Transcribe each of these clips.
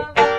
Jalab, jalab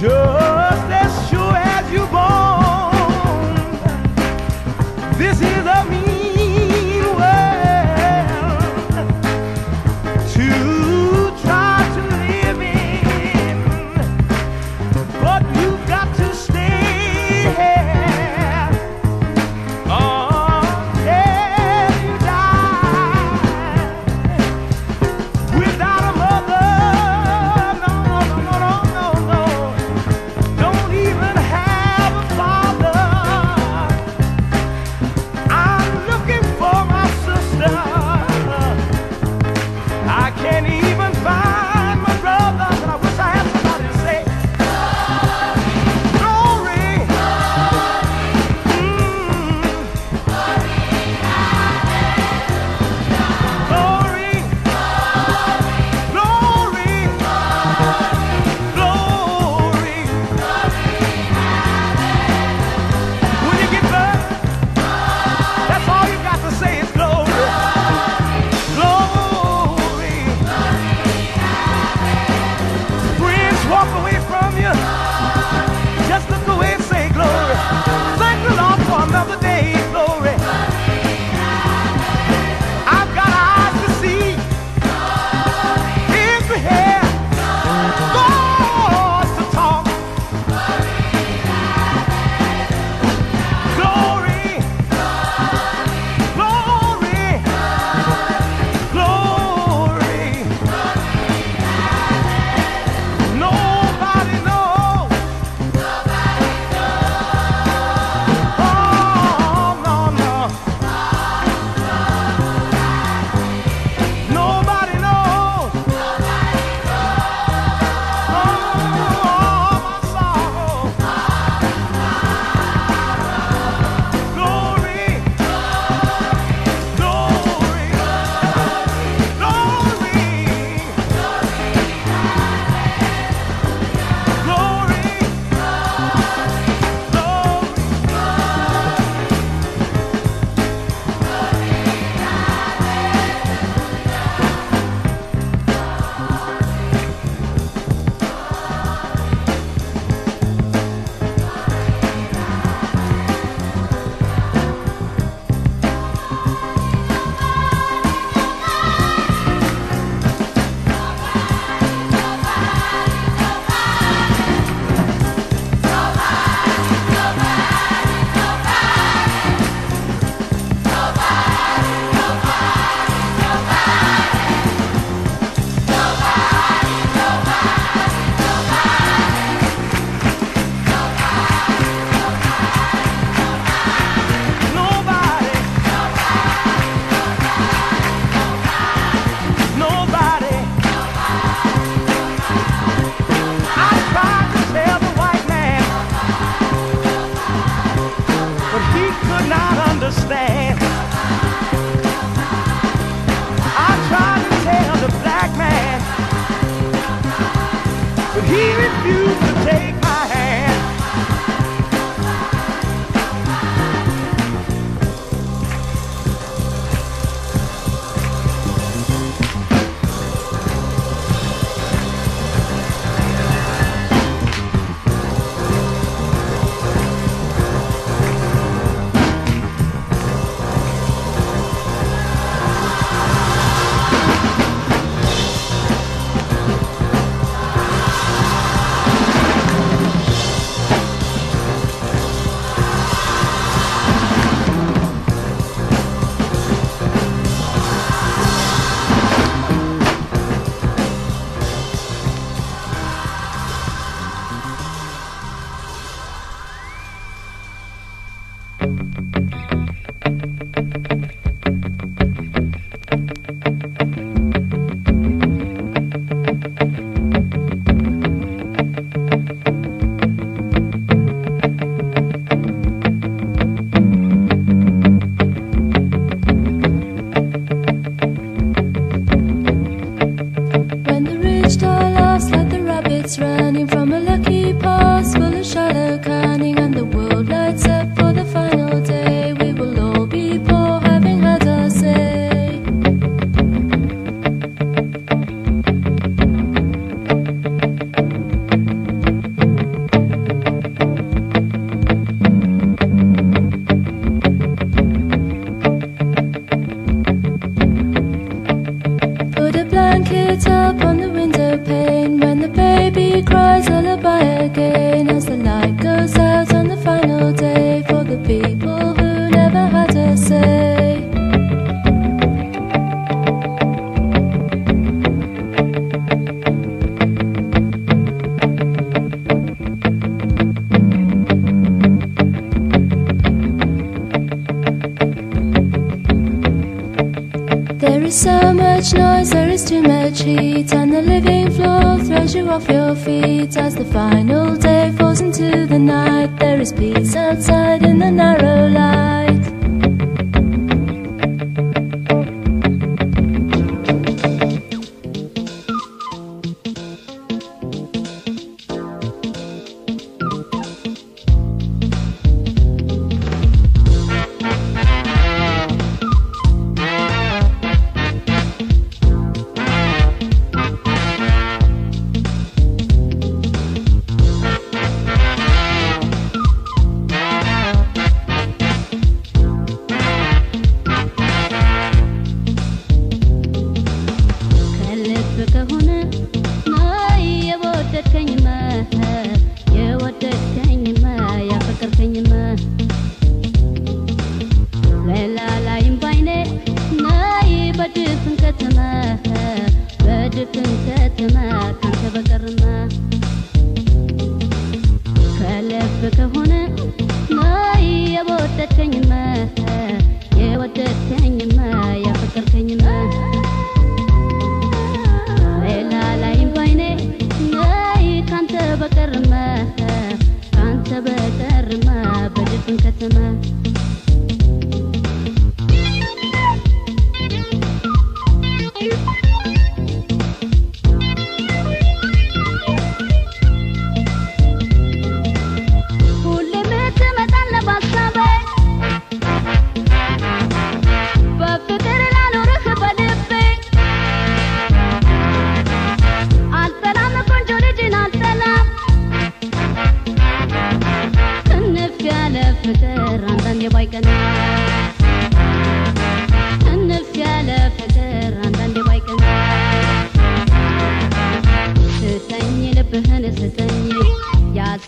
Just.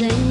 thing.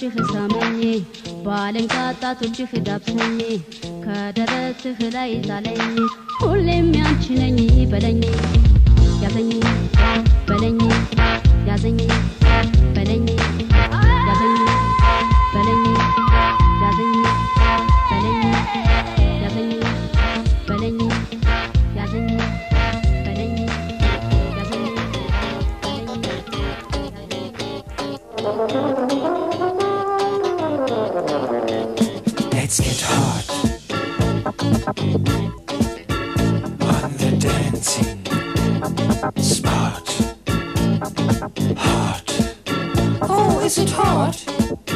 እጆችህ ሳመኝ፣ ባለኝ ጣቶችህ ዳብሰኝ፣ ከደረትህ ላይ ጣለኝ፣ ሁሌም ያንቺ ነኝ በለኝ፣ ያዘኝ በለኝ ያዘኝ። What?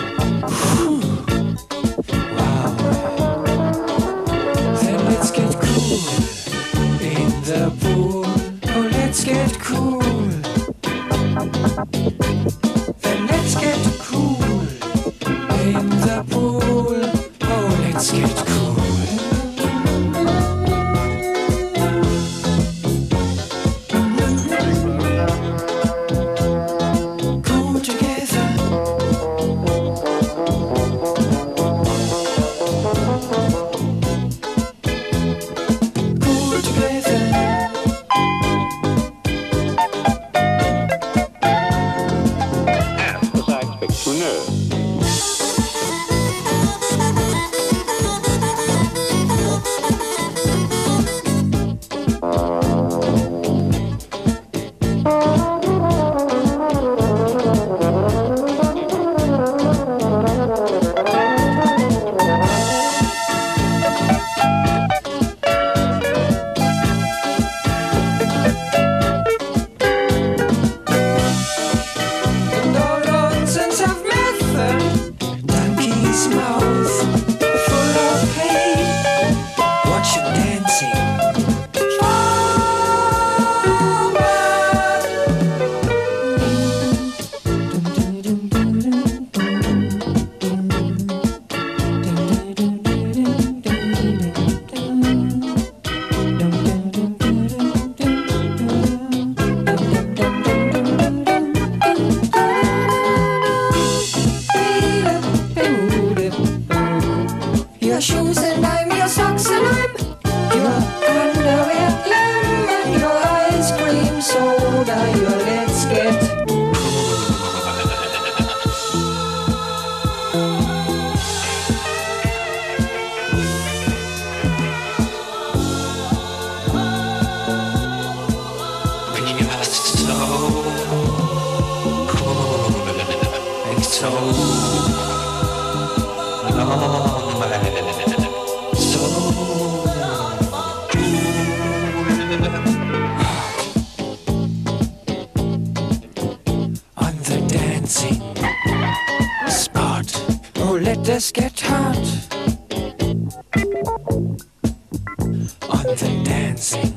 let us get hot. On the dancing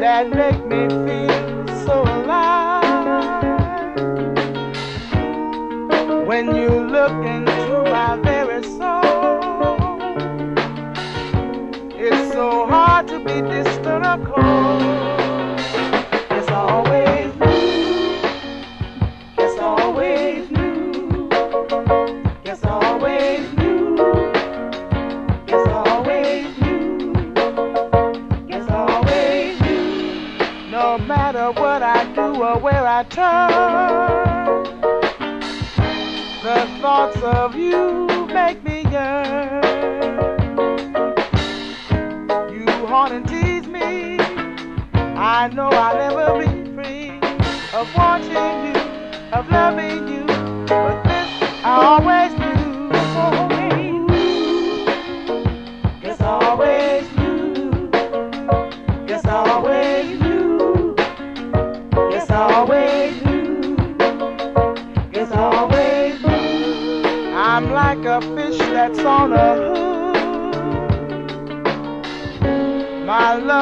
that make me feel so alive. I turn, the thoughts of you make me yearn. You haunt and tease me. I know I'll never be free of wanting you, of loving you.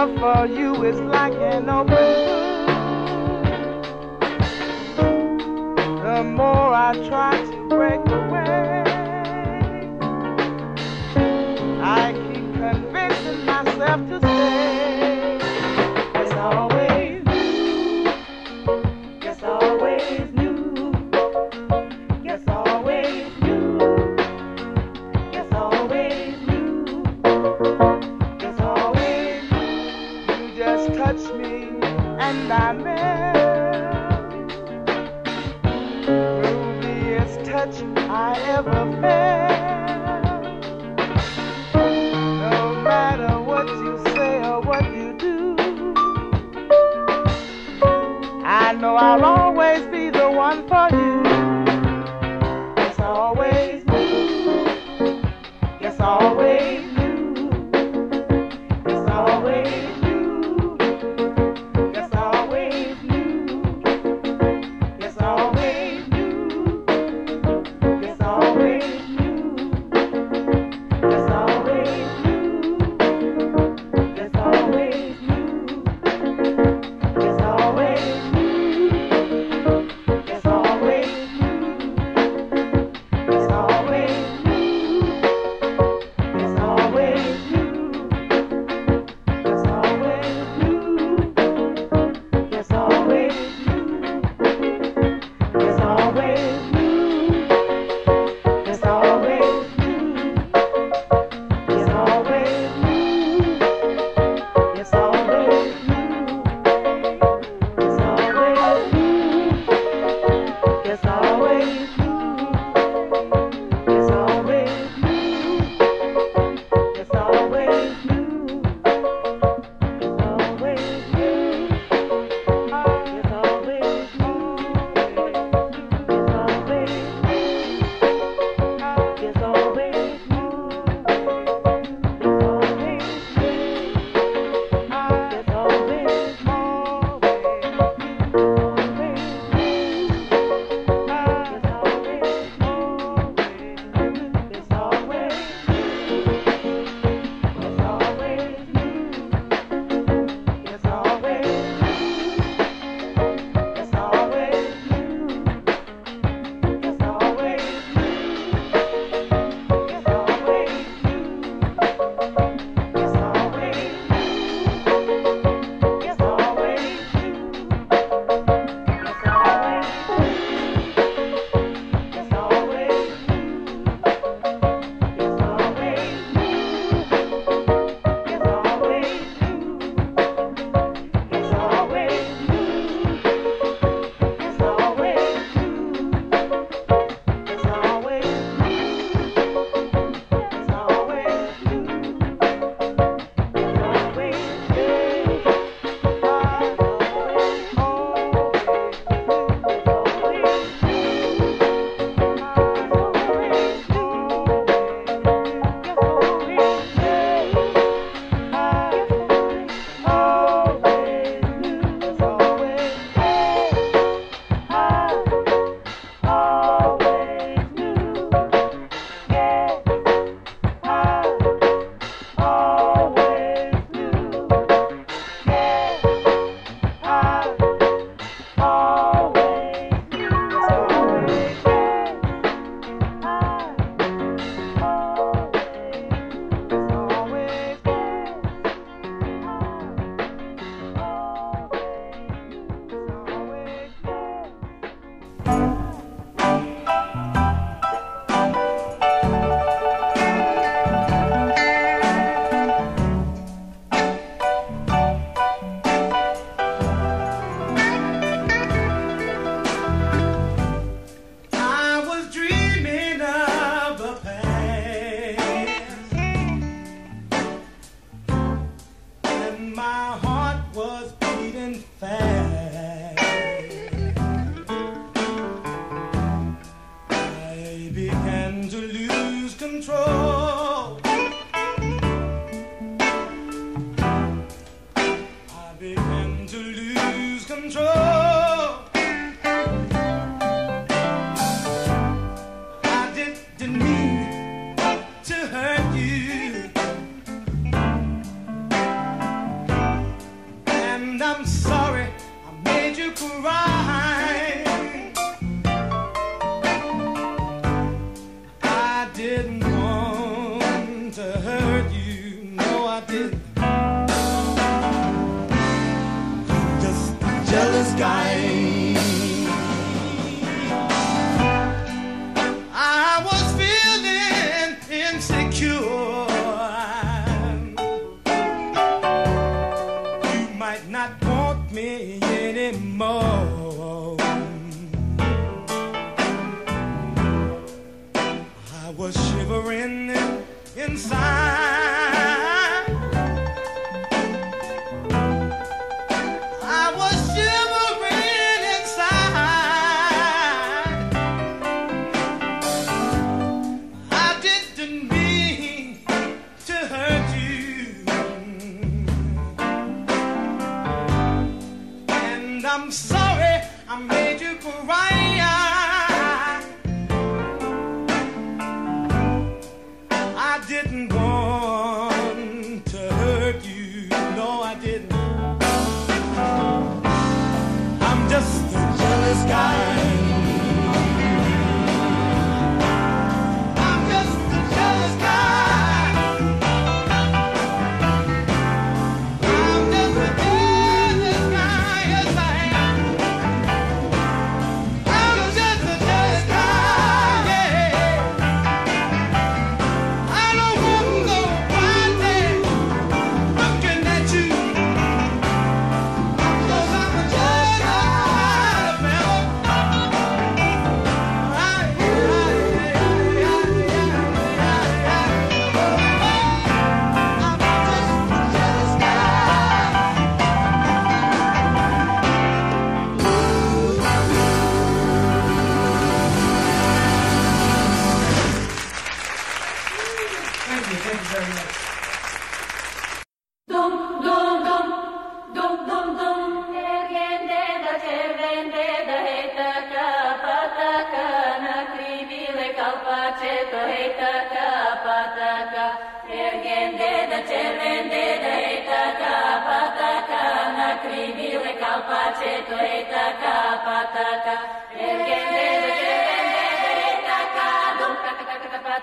love for you is like an open book. The more I try.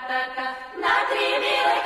та та на три милых